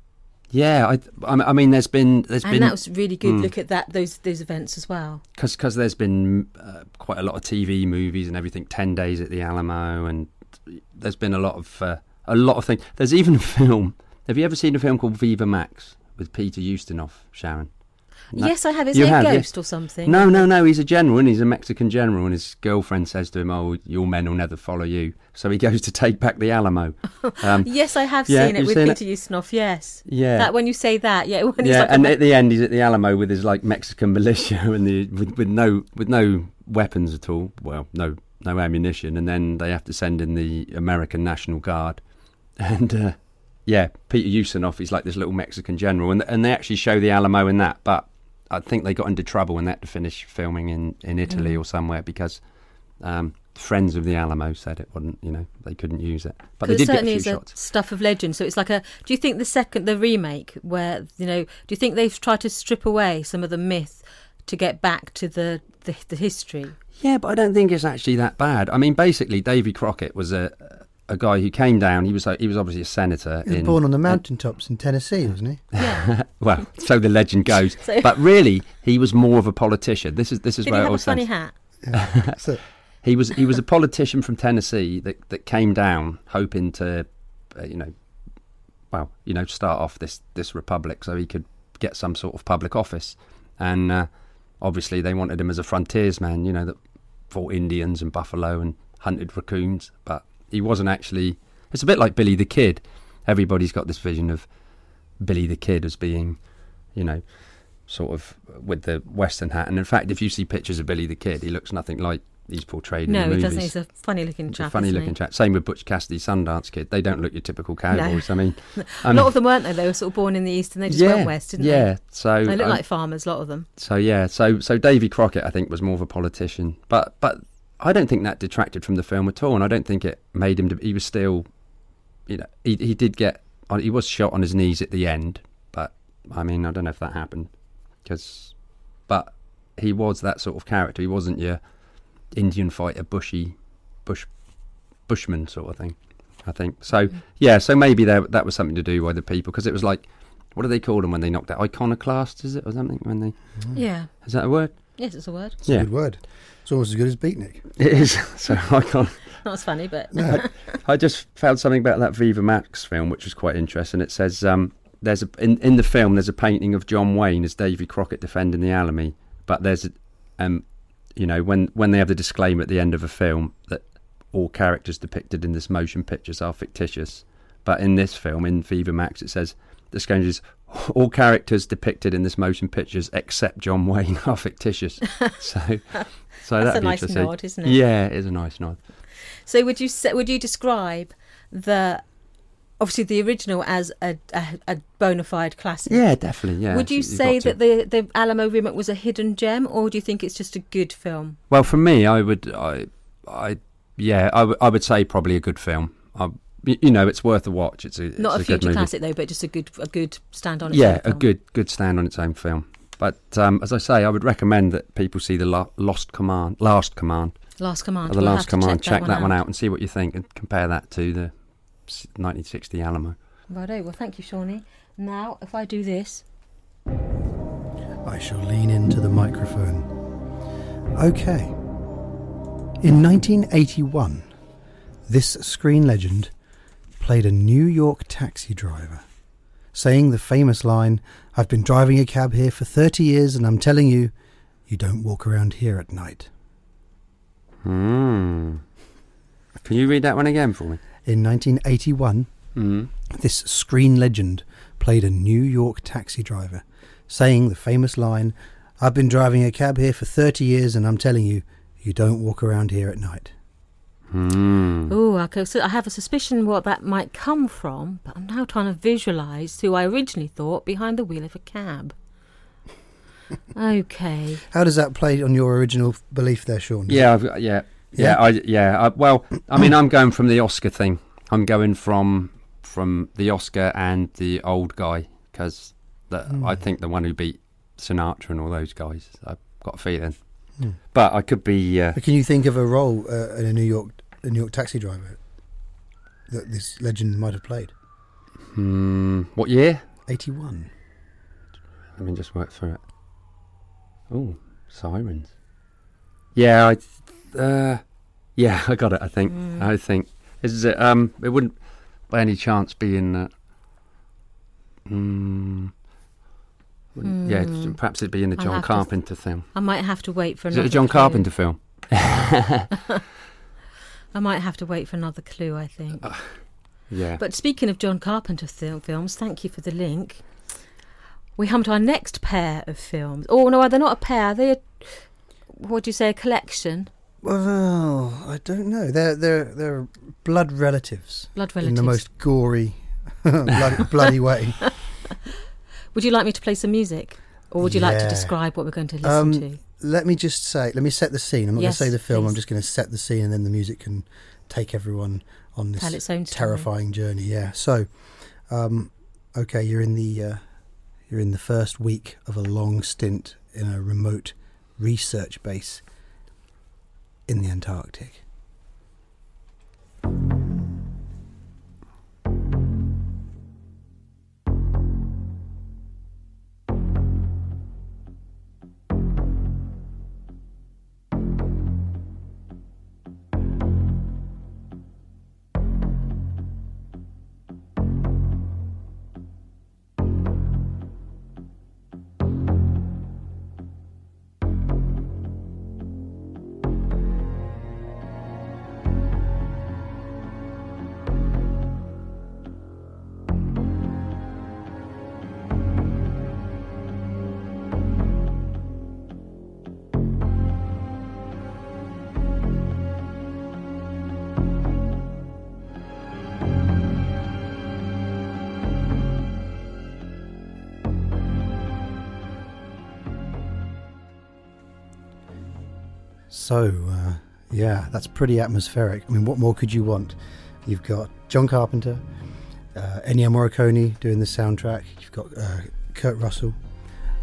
Yeah, I, I mean, there's been there's
and
been
that was really good.
Mm.
Look at that those those events as well.
because because there's been uh, quite a lot of TV movies and everything. Ten Days at the Alamo, and there's been a lot of uh, a lot of things. There's even a film. Have you ever seen a film called Viva Max with Peter Ustinov, Sharon?
Yes, I have. Is
have,
a ghost or something?
No, no, no. He's a general, and he's a Mexican general, and his girlfriend says to him, "Oh, your men will never follow you." So he goes to take back the Alamo. Um,
Yes, I have
Yeah,
seen it with
seen
Peter Ustinov. Yes.
yeah,
That when you say that, yeah, when he's
yeah,
like,
and
a-
at the end, he's at the Alamo with his like Mexican militia and the with, with no with no weapons at all. Well, no no ammunition, and then they have to send in the American National Guard, and uh, yeah, Peter Ustinov is like this little Mexican general, and and they actually show the Alamo in that, but I think they got into trouble and they had to finish filming in in Italy
Mm.
or somewhere because um, friends of the Alamo said it wouldn't. You know, they couldn't use it, but they did
it
get a
certainly
few
is a
shots.
stuff of legend. So it's like a. Do you think the second, the remake, where you know, do you think they've tried to strip away some of the myth to get back to the the, the history?
Yeah, but I don't think it's actually that bad. I mean, basically, Davy Crockett was a a guy who came down. He was like, he was obviously a senator.
He was
in,
born on the mountaintops in Tennessee, wasn't he?
Yeah.
Well, so the legend goes.
So-
But really, he was more of a politician. This is this is
Did he
where it
have
all
a funny hat?
That's.
He was he was a politician from Tennessee that that came down hoping to, uh, you know, well, you know, start off this this republic so he could get some sort of public office, and uh, obviously they wanted him as a frontiersman, you know, that fought Indians and buffalo and hunted raccoons, but he wasn't actually. It's a bit like Billy the Kid. Everybody's got this vision of Billy the Kid as being, you know, sort of with the Western hat. And in fact, if you see pictures of Billy the Kid, he looks nothing like he's portrayed
No,
in the movies.
No, he doesn't. He's a funny looking chap.
funny looking chap. Same with Butch Cassidy, Sundance Kid. They don't look your typical cowboys. I mean,
A lot of them weren't they? They were sort of born in the east and they just
yeah,
went west, didn't they?
yeah. So
they? They look
um,
like farmers, a lot of them.
so yeah. So so Davy Crockett, I think, was more of a politician, but but I don't think that detracted from the film at all, and I don't think it made him. He was still, you know, he he did get. He was shot on his knees at the end, but I mean, I don't know if that happened because, but he was that sort of character. He wasn't your Indian fighter, bushy, bush, bushman sort of thing. I think so. Mm-hmm. Yeah, so maybe there, that was something to do with the people because it was like, what do they call them when they knocked out iconoclast? Is it or something? When they
Yeah.
is that a word?
Yes, it's a word.
It's a
Yeah.
good word. It's almost as good as beatnik.
It is. So icon.
Not as funny, but
I just found something about that Viva Max film, which was quite interesting. It says um, there's a in, in the film there's a painting of John Wayne as Davy Crockett defending the Alamo, but there's a, um, you know, when when they have the disclaimer at the end of a film that all characters depicted in this motion pictures are fictitious, but in this film in Viva Max it says the disclaimer is all characters depicted in this motion pictures except John Wayne are fictitious. so, so
That's a nice nod, isn't it?
Yeah, it is a nice nod.
So would you say, would you describe the obviously the original as a a, a bona fide classic?
Yeah, definitely. Yeah.
would you say that the the Alamo remake was a hidden gem, or do you think it's just a good film?
Well, for me, I would, I, I, yeah, I, w- I would say probably a good film. I, you know, it's worth a watch. It's a, it's
Not a,
good
future
movie.
classic though, but just a good a good stand on. Its
Yeah,
own
a
film.
good, good stand on its own film. But um, as I say, I would recommend that people see the Lo- Lost Command, Last Command,
Last Command.
or the
We'll
Last Command.
check,
that, one out. and see what you think, and compare that to the 1960 Alamo.
Righto. Well, thank you, Shawnee. Now, if I do this,
I shall lean into the microphone. Okay. In 1981, this screen legend played a New York taxi driver, saying the famous line, I've been driving a cab here for 30 years and I'm telling you, you don't walk around here at night.
Hmm. Can you read that one again for me?
In 1981,
Hmm.
this screen legend played a New York taxi driver, saying the famous line, I've been driving a cab here for 30 years and I'm telling you, you don't walk around here at night.
Hmm.
oh, okay. So I have a suspicion what that might come from, but I'm now trying to visualise who I originally thought behind the wheel of a cab. okay.
How does that play on your original belief there, Sean?
Yeah, I've, got- yeah, yeah,
Yeah?
I, yeah. I, well, I mean, I'm going from the Oscar thing. I'm going from from the Oscar and the old guy because I think the one who beat Sinatra and all those guys. I've got a feeling,
Hmm.
but I could be. Uh,
But Can you think of a role uh, in a New York a New York taxi driver that this legend might have played?
hmm, what year?
81.
Let me just work through it. Oh, sirens. Yeah, I. Uh, yeah, I got it. I think. I think. Is it? Um, it wouldn't by any chance be in. Uh, mm, wouldn't- Yeah, perhaps it'd be in the
I'll
John
have to-
Carpenter film.
I might have to wait for
Is it a John
clue.
Carpenter film?
I might have to wait for another clue, I think.
Yeah.
But speaking of John Carpenter fil- films, thank you for the link. We come to our next pair of films. Oh no, are they're not a pair. They're a, what do you say? A collection.
Well, I don't know. They're they're they're blood relatives,
Blood relatives.
in the most gory, bloody, bloody way.
Would you like me to play some music, or would you like to describe what we're going to listen
Um,
to?
Let me just say, let me set the scene. I'm not
Yes,
going to say the film. I'm just going to set the scene, and then the music can take everyone on this
its own story.
terrifying journey. Yeah. So, um, okay, you're in the uh, you're in the first week of a long stint in a remote research base in the Antarctic. So, uh, yeah, that's pretty atmospheric. I mean, what more could you want? You've got John Carpenter, uh, Ennio Morricone doing the soundtrack. You've got uh, Kurt Russell,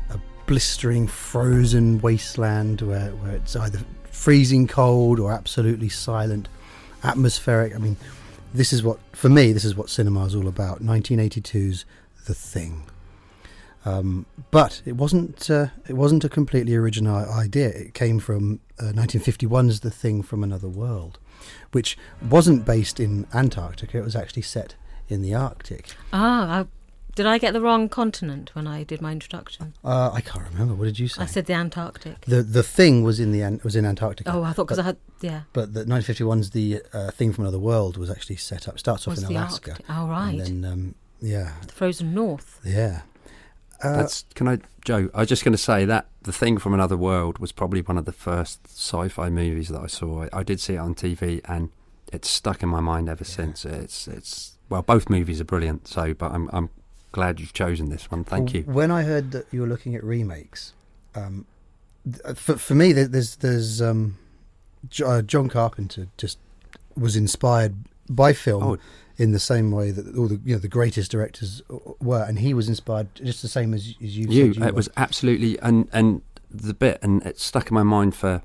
a blistering, frozen wasteland where, where it's either freezing cold or absolutely silent, atmospheric. I mean, this is what, for me, this is what cinema is all about. 1982's The Thing. Um, but it wasn't. Uh, it wasn't a completely original idea. It came from uh, 1951's *The Thing from Another World*, which wasn't based in Antarctica. It was actually set in the Arctic.
Ah, I, did I get the wrong continent when I did my introduction?
Uh, I can't remember. What did you say?
I said the Antarctic.
the the thing was in the was in Antarctica.
Oh, I thought because I had yeah.
But the 1951's *The uh, Thing from Another World* was actually set up. Starts off
Was
in Alaska.
Arctic? Oh, right.
And then um, yeah,
The frozen north.
yeah. Uh,
That's can I, Joe? I was just going to say that the thing from another world was probably one of the first sci-fi movies that I saw. I, I did see it on TV, and it's stuck in my mind ever since. It's it's well, both movies are brilliant. So, but I'm I'm glad you've chosen this one. Thank you.
When I heard that you were looking at remakes, um, for, for me, there's there's um, uh, John Carpenter just was inspired by film
Oh.
In the same way that all the you know the greatest directors were, and he was inspired just the same as, as you.
You,
said you
it
were.
was absolutely and and the bit and it stuck in my mind for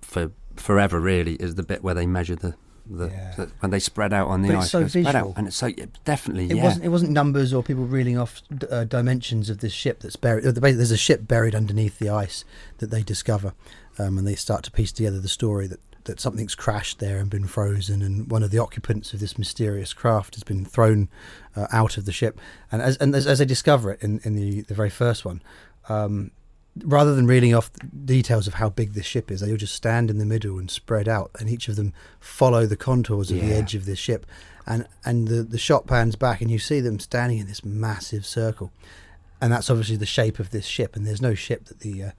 for forever. Really, is the bit where they measure the. The,
Yeah.
the- when they spread out on the
But it's
ice,
so visual.
out, and it's so yeah, definitely
It
yeah.
wasn't. It wasn't numbers or people reeling off uh, dimensions of this ship that's buried. uh, the- There's a ship buried underneath the ice that they discover, um, and they start to piece together the story that that something's crashed there and been frozen, and one of the occupants of this mysterious craft has been thrown uh, out of the ship. And as and as, as they discover it in in the the very first one. Um, Rather than reeling off details of how big this ship is, they'll just stand in the middle and spread out, and each of them follow the contours of the edge of this ship and and the the shot pans back and you see them standing in this massive circle and that's obviously the shape of this ship and there's no ship that the uh,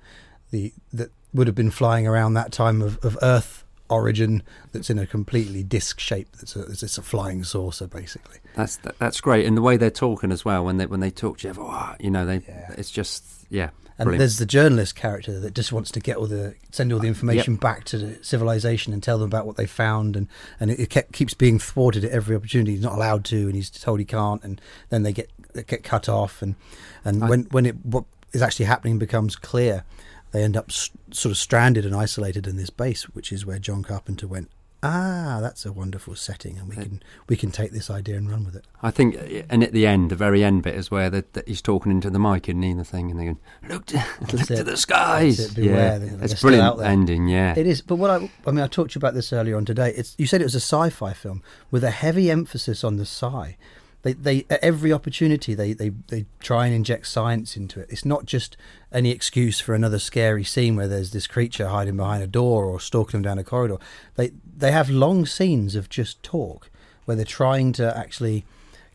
the that would have been flying around that time of, of earth origin that's in a completely disc shape that's a, it's a flying saucer basically.
That's that, that's great, and the way they're talking as well when they when they talk to you, oh, ah, you know, they
Yeah.
it's just yeah,
and
brilliant.
there's the journalist character that just wants to get all the send all the uh, information back to the civilization and tell them about what they found and and it, it kept, keeps being thwarted at every opportunity. He's not allowed to and he's told he can't and then they get they get cut off and and
I-
when when it what is actually happening becomes clear they end up s- sort of stranded and isolated in this base which is where John Carpenter went ah that's a wonderful setting and we can we can take this idea and run with it
I think, uh, and at the end, the very end bit is where the, the, he's talking into the mic and the thing, and they go, "Look, to, look to the skies."
It, beware,
yeah,
they're- they're
it's brilliant ending. Yeah,
It is, but what I, I mean, I talked to you about this earlier on today. It's you said it was a sci-fi film with a heavy emphasis on the sci. They, they at every opportunity they, they, they try and inject science into it. It's not just any excuse for another scary scene where there's this creature hiding behind a door or stalking them down a corridor. They they have long scenes of just talk where they're trying to actually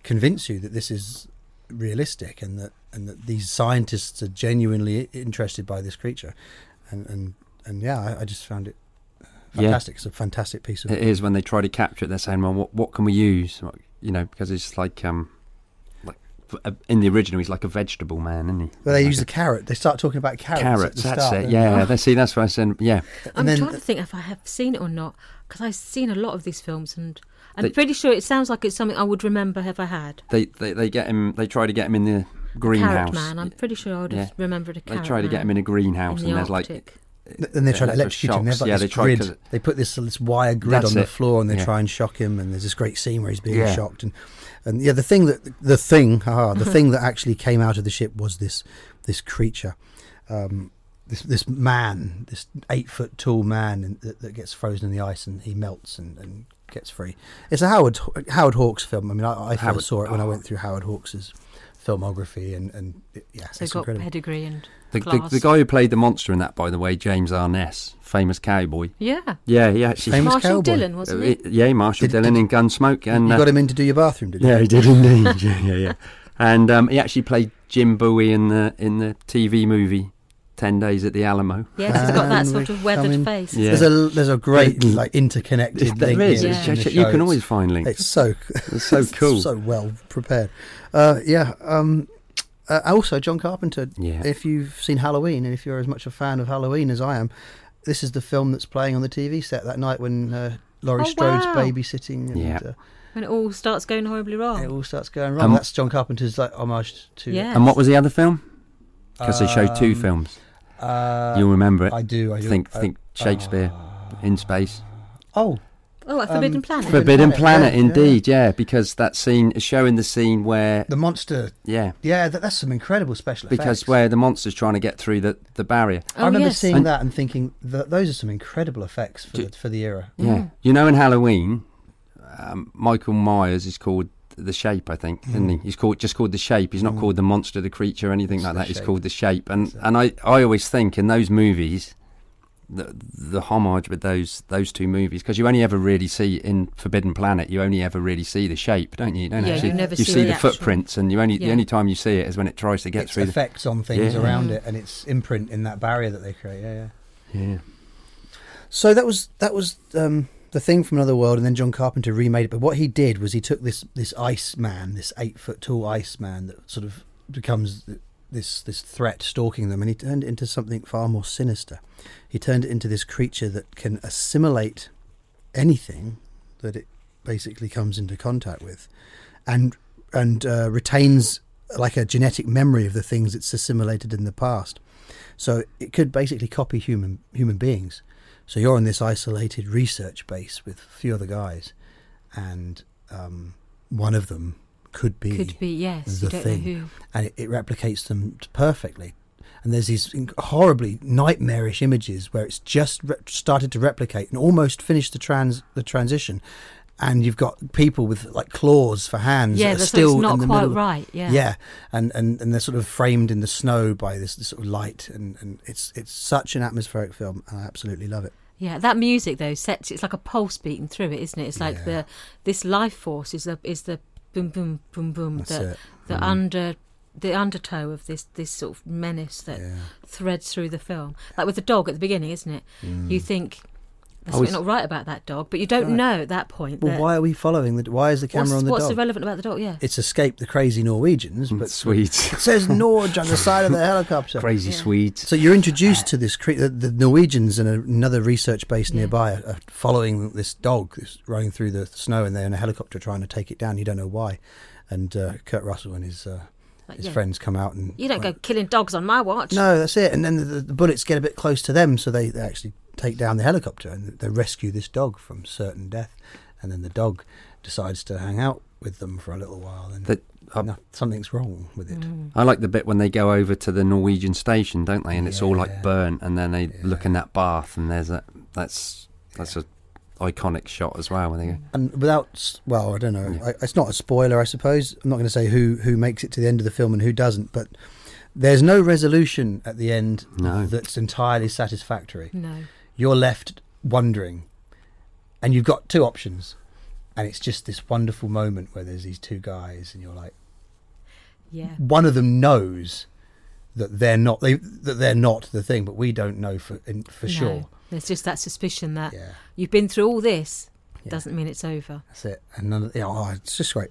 convince you that this is realistic and that and that these scientists are genuinely interested by this creature, and and and yeah, I, I just found it
Yeah.
fantastic. It's a fantastic piece of
it is when they try to capture it. They're saying, "Well, what, what can we use?" You know, because it's like um, like in the original, he's like a vegetable man, isn't he?
Well, they
Like
use
a-
the carrot. They start talking about carrots.
carrots.
At the
That's
start,
it.
don't
Yeah,
they?
they see. That's what I said. Yeah,
I'm
then
trying to think if I have seen it or not because I've seen a lot of these films and I'm
They-
pretty sure it sounds like it's something I would remember if I had.
they, they they get him. They try to get him in the greenhouse.
Carrot Man. I'm pretty sure I would have
Yeah.
remembered a carrot.
They try to get him in a greenhouse,
in
and
the
there's like
Then they try to electrocute him. They have like
Yeah,
this grid.
'cause-
They put this this wire grid
That's
on the
it.
floor, and they
Yeah.
try and shock him. And there's this great scene where he's being
Yeah.
shocked. And and yeah, the thing that the thing, haha, the thing that actually came out of the ship was this this creature, um, this this man, this eight foot tall man, and, that, that gets frozen in the ice, and he melts and, and gets free. It's a Howard Howard Hawks film. I mean, I, I
Howard-
first saw it when I
oh.
went through Howard Hawks's filmography, and and yeah,
So
it's
got
incredible.
pedigree and
the, the,
class.
the guy who played the monster in that, by the way, James Arness, famous cowboy.
yeah.
Yeah, he actually.
Famous
Marshal
cowboy.
Dillon, wasn't
Uh,
he?
yeah, Marshal
Did-
Dillon
did-
in Gunsmoke, and
you
uh,
got him in to do your bathroom, did you?
yeah, he did indeed. yeah, yeah, yeah. And um, he actually played Jim Bowie in the in the TV movie Ten Days at the Alamo.
Yes, he's got that sort of weathered
come in-
face.
Yeah.
There's a there's a great like interconnected
There
link
is.
here
Yeah.
in the
It's- you can always find links.
It's so
It's so cool.
so well prepared. Uh, yeah. Um, uh, also, John Carpenter.
Yeah.
If you've seen Halloween and if you're as much a fan of Halloween as I am, this is the film that's playing on the TV set that night when uh, Laurie
Oh,
Strode's
wow.
babysitting and
Yeah.
uh,
When it all starts going horribly wrong.
it all starts going wrong.
Um,
that's John Carpenter's like homage to.
Yeah.
And what was the other film? Because they showed two
Um,
films.
Uh,
You'll remember it.
I do. I do.
think
I-
think Shakespeare in space.
Oh,
oh, a Forbidden
um,
Planet.
Forbidden
Forbidden
Planet,
Planet,
yeah, yeah.
indeed, yeah. because that scene is showing the scene where,
the monster.
yeah,
Yeah, that, that's some incredible special
because
effects.
Because where the monster's trying to get through the, the barrier.
oh,
I remember
yes.
seeing
And-
that and thinking that those are some incredible effects for
Do-
the, for the era.
Yeah, you know, in Halloween, um, Michael Myers is called the Shape, I think, isn't he? He's called just called the Shape. He's not
Mm.
called the monster, the creature, or anything
It's
like
The
that. He's called the Shape, and and I, I always think in those movies. The, the homage with those those two movies because you only ever really see in Forbidden Planet you only ever really see the shape don't you, you don't
Yeah,
actually
you never
you
see
see
the
the,
actual-
footprints and you only the only time you see it is when it tries to get
its
through the
effects on things
Yeah.
around
Mm.
it and its imprint in that barrier that they create. Yeah, yeah.
yeah
So that was that was um, the thing from another world, and then John Carpenter remade it. But what he did was he took this this ice man, this eight foot tall ice man that sort of becomes this this threat stalking them, and he turned it into something far more sinister. He turned it into this creature that can assimilate anything that it basically comes into contact with, and and uh, retains like a genetic memory of the things it's assimilated in the past. So it could basically copy human human beings. So you're on this isolated research base with a few other guys, and um, one of them could be,
Could be, yes.
the
you don't
thing.
know who.
and it, it replicates them perfectly. And there's these horribly nightmarish images where it's just re- started to replicate and almost finished the trans the transition, and you've got people with like claws for hands.
Yeah,
that are still
not quite
middle
right. Yeah.
yeah, and, and and they're sort of framed in the snow by this, this sort of light, and, and it's it's such an atmospheric film, and I absolutely love it.
Yeah, that music though sets it's like a pulse beating through it, isn't it? It's like
Yeah.
the this life force is the is the boom boom boom boom
That's
the
it.
the under the undertow of this this sort of menace that
Yeah.
threads through the film. Like with the dog at the beginning, isn't it?
Mm.
You think there's
I was-
something not right about that dog, but you don't
Right.
know at that point.
Well,
that
why are we following the? Why is the camera
what's,
on the
what's
dog?
What's irrelevant about the dog? Yeah.
it's escaped the crazy Norwegians, but
Swedes
it says Norge on the side of the helicopter.
crazy
Yeah.
Swedes
So you're introduced to this. Cre- the, the Norwegians and another research base
Yeah.
nearby are, are following this dog that's running through the snow, and they're in a helicopter trying to take it down. You don't know why. And uh, Kurt Russell and his uh,
Like,
his
yeah.
friends come out and
You don't go killing dogs on my watch.
No, that's it. And then the, the bullets get a bit close to them, so they, they actually take down the helicopter and they rescue this dog from certain death. And then the dog decides to hang out with them for a little while, and
That- I-
no, something's wrong with it.
Mm.
I like the bit when they go over to the Norwegian station, don't they? And it's all
Yeah.
like burnt, and then they look in that bath, and there's a that's that's a iconic shot as well when they go.
And without, well, I don't know.
Yeah.
I, it's not a spoiler, I suppose. I'm not going to say who who makes it to the end of the film and who doesn't, but there's no resolution at the end
No.
that's entirely satisfactory.
No.
You're left wondering, and you've got two options, and it's just this wonderful moment where there's these two guys, and you're like.
Yeah.
one of them knows that they're not they, that they're not the thing, but we don't know for in, for
No.
sure.
There's just that suspicion that
Yeah,
you've been through all this
Yeah.
doesn't mean it's over.
that's it. And none of, yeah, oh, it's just great.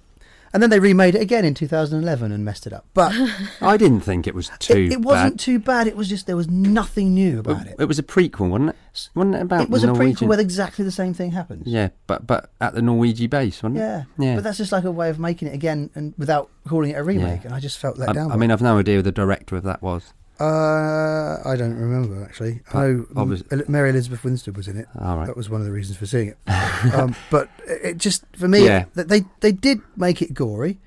And then they remade it again in 2011 and messed it up. But
I didn't think it was too
it, it wasn't
bad.
too bad. It was just there was nothing new about it.
It was a prequel, wasn't it? Wasn't it about
It was a prequel where exactly the same thing happens.
Yeah, but but at the Norwegian base, wasn't
Yeah.
it? Yeah.
But that's just like a way of making it again and without calling it a remake.
Yeah.
And I just felt let
I,
down.
I mean,
it.
I've no idea who the director of that was.
Uh, I don't remember actually. I know
obvious-
um, Mary Elizabeth Winstead was in it.
All right.
That was one of the reasons for seeing it. um, but it it just for me,
Yeah.
they they did make it gory.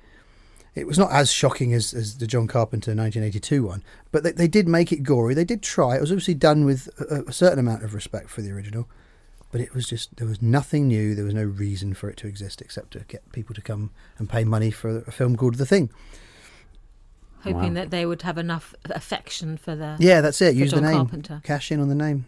It was not as shocking as, as the John Carpenter 1982 one, but they, they did make it gory. They did try. It was obviously done with a, a certain amount of respect for the original, but it was just there was nothing new. There was no reason for it to exist except to get people to come and pay money for a film called The Thing.
Hoping
Wow.
that they would have enough affection for the.
Yeah, that's it. Use
John
the name.
Carpenter.
Cash in on the name.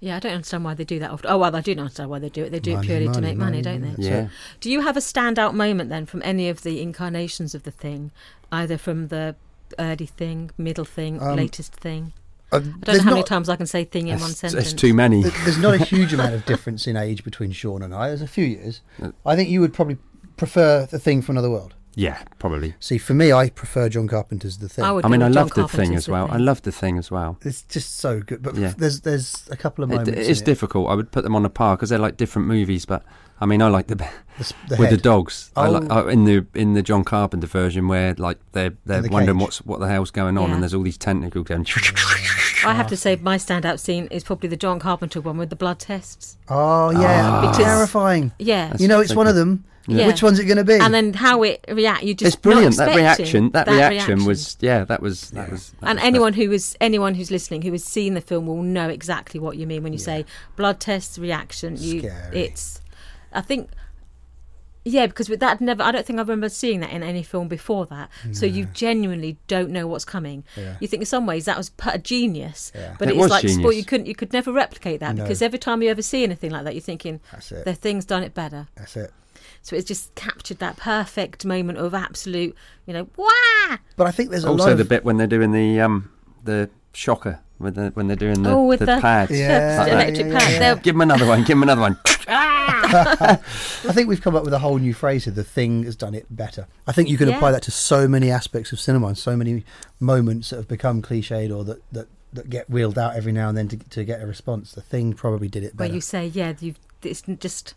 Yeah, I don't understand why they do that often. Oh, well, I do not understand why they do it. They do
Money,
it purely to make money,
money,
don't they?
that's
Yeah.
Do you have a standout moment then from any of the incarnations of the thing, either from the early thing, middle thing,
Um,
latest thing?
Uh,
I don't know
there's
how many times I can say thing in one sentence.
there's too many.
There's not a huge amount of difference in age between Sean and I. There's a few years.
Uh,
I think you would probably prefer the thing from another world.
Yeah, probably.
See, for me, I prefer John Carpenter's The Thing.
I would
I mean, I
John
love the thing as
The
well. I love the thing as well.
It's just so good. But
Yeah.
there's there's a couple of
It,
moments.
it
in
is
it.
difficult. I would put them on a par because they're like different movies. But I mean, I like the,
The, the
with the
head.
dogs. I
Oh.
like uh, in the in the John Carpenter version where like they're they're
the
wondering
cage.
what's what the hell's going on,
Yeah.
and there's all these tentacles going.
I have to say, my standout scene is probably the John Carpenter one with the blood tests.
Oh yeah,
Ah.
Because- terrifying.
Yeah.
you know, it's
so
one of them.
Yeah.
Which one's it going to be?
and then how it react, you just
It's brilliant.
not
That reaction.
expecting
That, reaction, was yeah. That was that
Yeah.
was. that
and
was
anyone who was anyone who's listening who has seen the film will know exactly what you mean when you say blood tests reaction. You,
Scary.
it's, I think, yeah, because with that never. I don't think I remember seeing that in any film before that. So you genuinely don't know what's coming.
Yeah.
You think in some ways that was a genius,
Yeah.
but
It
it's
was
like sport.
genius.
You couldn't. You could never replicate that
No.
because every time you ever see anything like that, you're thinking
That's it.
the thing's done it better.
That's it.
So it's just captured that perfect moment of absolute, you know, wah.
But I think there's a lot
also
of
the bit when they're doing the um the shocker when they when they're doing the,
oh, with
the,
the,
pads.
Yeah,
the electric
yeah,
pad.
yeah.
They're-
Give him another one. Give him another one.
I think we've come up with a whole new phrase here. The thing has done it better. I think you can apply that to so many aspects of cinema and so many moments that have become cliched or that, that, that get wheeled out every now and then to, to get a response. The thing probably did it
where
better.
you say, yeah, you've it's just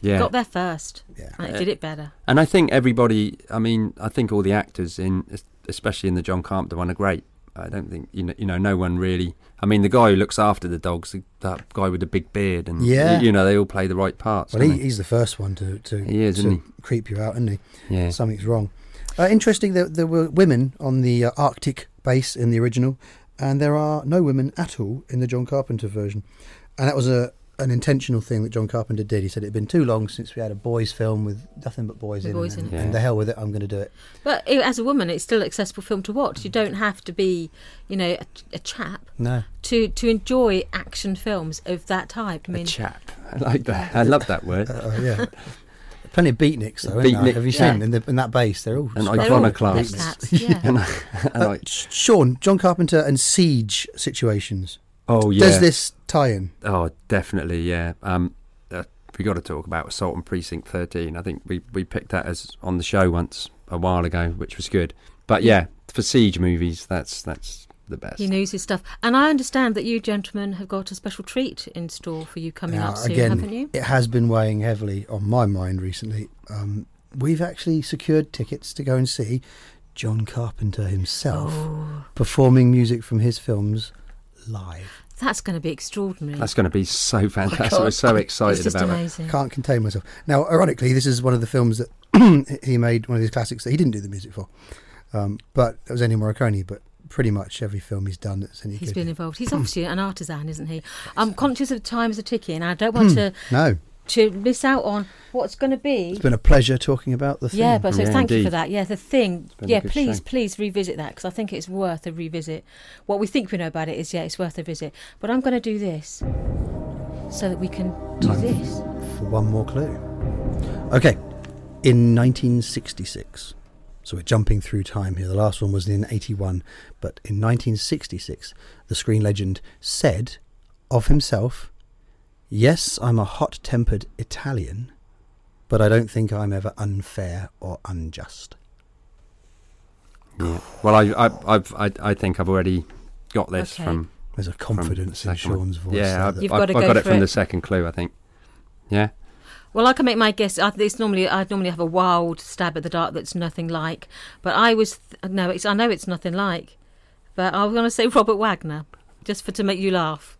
Yeah.
got there first,
Yeah.
and it did it better.
And I think everybody, I mean, I think all the actors in, especially in the John Carpenter one, are great. I don't think you know, you know, no one really. I mean, the guy who looks after the dogs, that guy with the big beard, and
Yeah.
you know, they all play the right parts.
well, he, he's the first one to, to,
He is,
to
isn't
creep you out, isn't he?
yeah,
Something's wrong. Uh, interesting that there were women on the uh, Arctic base in the original, and there are no women at all in the John Carpenter version. And that was a an intentional thing that John Carpenter did. He said it had been too long since we had a boys' film with nothing but boys
The
in,
boys
and,
in.
and
Yeah.
the hell with it, I'm going to do it.
But it, as a woman, it's still an accessible film to watch. You don't have to be, you know, a, a chap
No,
to to enjoy action films of that type. I
a
mean,
chap. I like that. I love that word.
uh, yeah. Plenty of beatniks though. isn't?
Beatnik,
Have you
yeah.
seen in, the, in that base? They're all
And
scruffy
they're all
iconoclasts.
black cats, yeah.
and I, and
Uh,
I,
Sean, John Carpenter and siege situations.
Oh yeah.
Does this tie in?
Oh, definitely, yeah. Um, uh, we got to talk about Assault on Precinct 13. I think we, we picked that as on the show once a while ago, which was good. But yeah, for siege movies, that's that's the best.
he knows his stuff. And I understand that you gentlemen have got a special treat in store for you coming
Now,
up soon,
again,
haven't you?
it has been weighing heavily on my mind recently. Um, we've actually secured tickets to go and see John Carpenter himself
Oh,
performing music from his films live.
that's going to be extraordinary.
That's going to be so fantastic.
God.
We're so
it's
excited
just
about it.
amazing.
Can't contain myself. Now, ironically, this is one of the films that he made, one of his classics that he didn't do the music for. Um, but it was Ennio Morricone, but pretty much every film he's done that's any
He's
good.
been involved. He's obviously an artisan, isn't he? I'm conscious of time as a ticking, and I don't want to
No,
to miss out on what's going to be.
it's been a pleasure talking about the thing.
Yeah, but so
Yeah,
thank you for that. Yeah, the thing. Yeah, please,
show.
please revisit that because I think it's worth a revisit. What we think we know about it is, yeah, it's worth a visit. But I'm going to do this so that we can do
Time.
this.
for one more clue. Okay, in 1966. So we're jumping through time here. The last one was in 81, but in 1966, the screen legend said of himself, Yes, I'm a hot tempered Italian, but I don't think I'm ever unfair or unjust.
Yeah. Well, I, I, I've, I, I think I've already got this
Okay.
from,
There's a
from the
confidence in
second.
Sean's voice.
Yeah,
there
I've,
that-
You've
I've,
gotta
I've
go
got it from
it.
the second clue. I think. Yeah.
Well, I can make my guess. I, it's normally I'd normally have a wild stab at the dark that's nothing like, but I was th- no. It's I know it's nothing like, but I was going to say Robert Wagner, just for to make you laugh.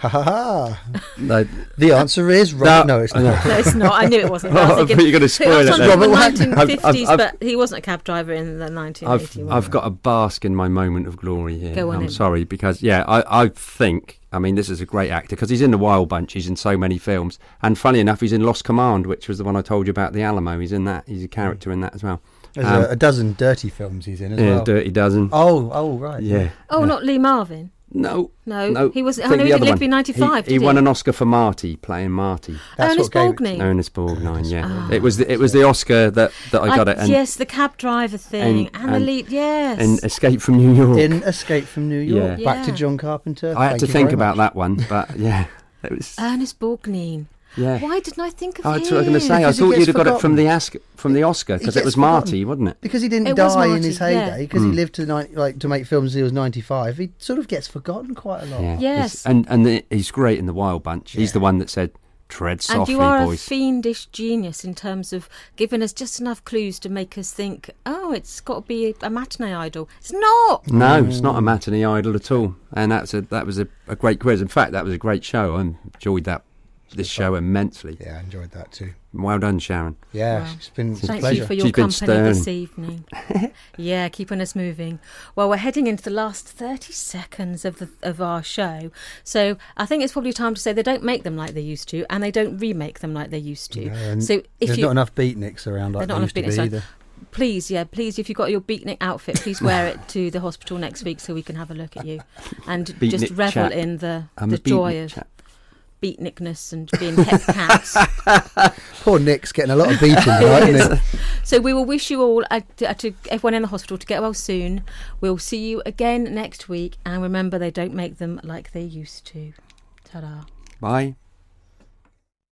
Ha ha ha!
No,
The answer is Robert. No, it's not.
No, it's not. I knew it wasn't.
Oh,
I
I
was thinking,
you were gonna spoil it
talking
then.
Robert
the
Wagner.
I've- I've-
1950s,
I've-
but he wasn't a cab driver in the
I've
1981.
I've got a bask in my moment of glory here.
Go on
I'm
in.
sorry because yeah, I, I think I mean this is a great actor because he's in the Wild Bunch. He's in so many films, and funny enough, he's in Lost Command, which was the one I told you about, the Alamo. He's in that. He's a character in that as well.
There's
Um,
a, a dozen dirty films he's in as
yeah,
well.
Dirty Dozen.
Oh, oh, right.
yeah.
oh, not Lee Marvin.
No.
No,
No,
he was. I
think
know
the
he
other
lived
one.
in '95.
He, he won an Oscar for Marty, playing Marty.
That's
Ernest
what gave it-
Borgnine.
Ernest Borgnine, yeah.
Ah.
It was the, it was the Oscar that, that I got it, and,
yes, the cab driver thing
and-
and, the
and-
lead. Yes.
and Escape from New York.
In Escape from New York.
Yeah.
Back to John Carpenter.
I had
Thank
to think about that one, but yeah, it was
Ernest Borgnine.
Yeah.
Why didn't I think of
Oh,
him?
that's what I was going to say. I
Because he
thought you'd have got it from the Oscar, from the Oscar because it was
forgotten.
Marty, wasn't it?
Because he didn't
It
die in his heyday, because he
Mm.
lived to ni- like to make films till he was 95, he sort of gets forgotten quite a lot.
Yeah.
Yes.
He's- and and the, he's great in the Wild Bunch. He's the one that said, "Tread softly,
And
softly,
you are a fiendish genius in terms of giving us just enough clues to make us think, oh, it's got to be a matinee idol. It's not.
no, it's not a matinee idol at all. And that's a that was a, a great quiz. In fact, that was a great show. I enjoyed that this show immensely.
Yeah, I enjoyed that too.
Well done, Sharon.
Yeah,
Wow.
it's been it's a
Thank
pleasure.
you for your
been
company this evening. yeah, keeping us moving. Well, we're heading into the last 30 seconds of the of our show. So I think it's probably time to say they don't make them like they used to and they don't remake them like they used to.
No,
so if
There's
you
not enough beatniks around like
There's not
there
enough
used to
beatniks
be
around.
either.
please, yeah, please, if you've got your beatnik outfit, please wear it to the hospital next week so we can have a look at you and just revel
chap.
in the,
I'm
the joy of
chap.
Beatnikness and being hep cats.
Poor Nick's getting a lot of beating tonight, isn't it?
So we will wish you all, uh, to, uh, to everyone in the hospital, to get well soon. We'll see you again next week, and remember, they don't make them like they used to. Ta-da.
Bye.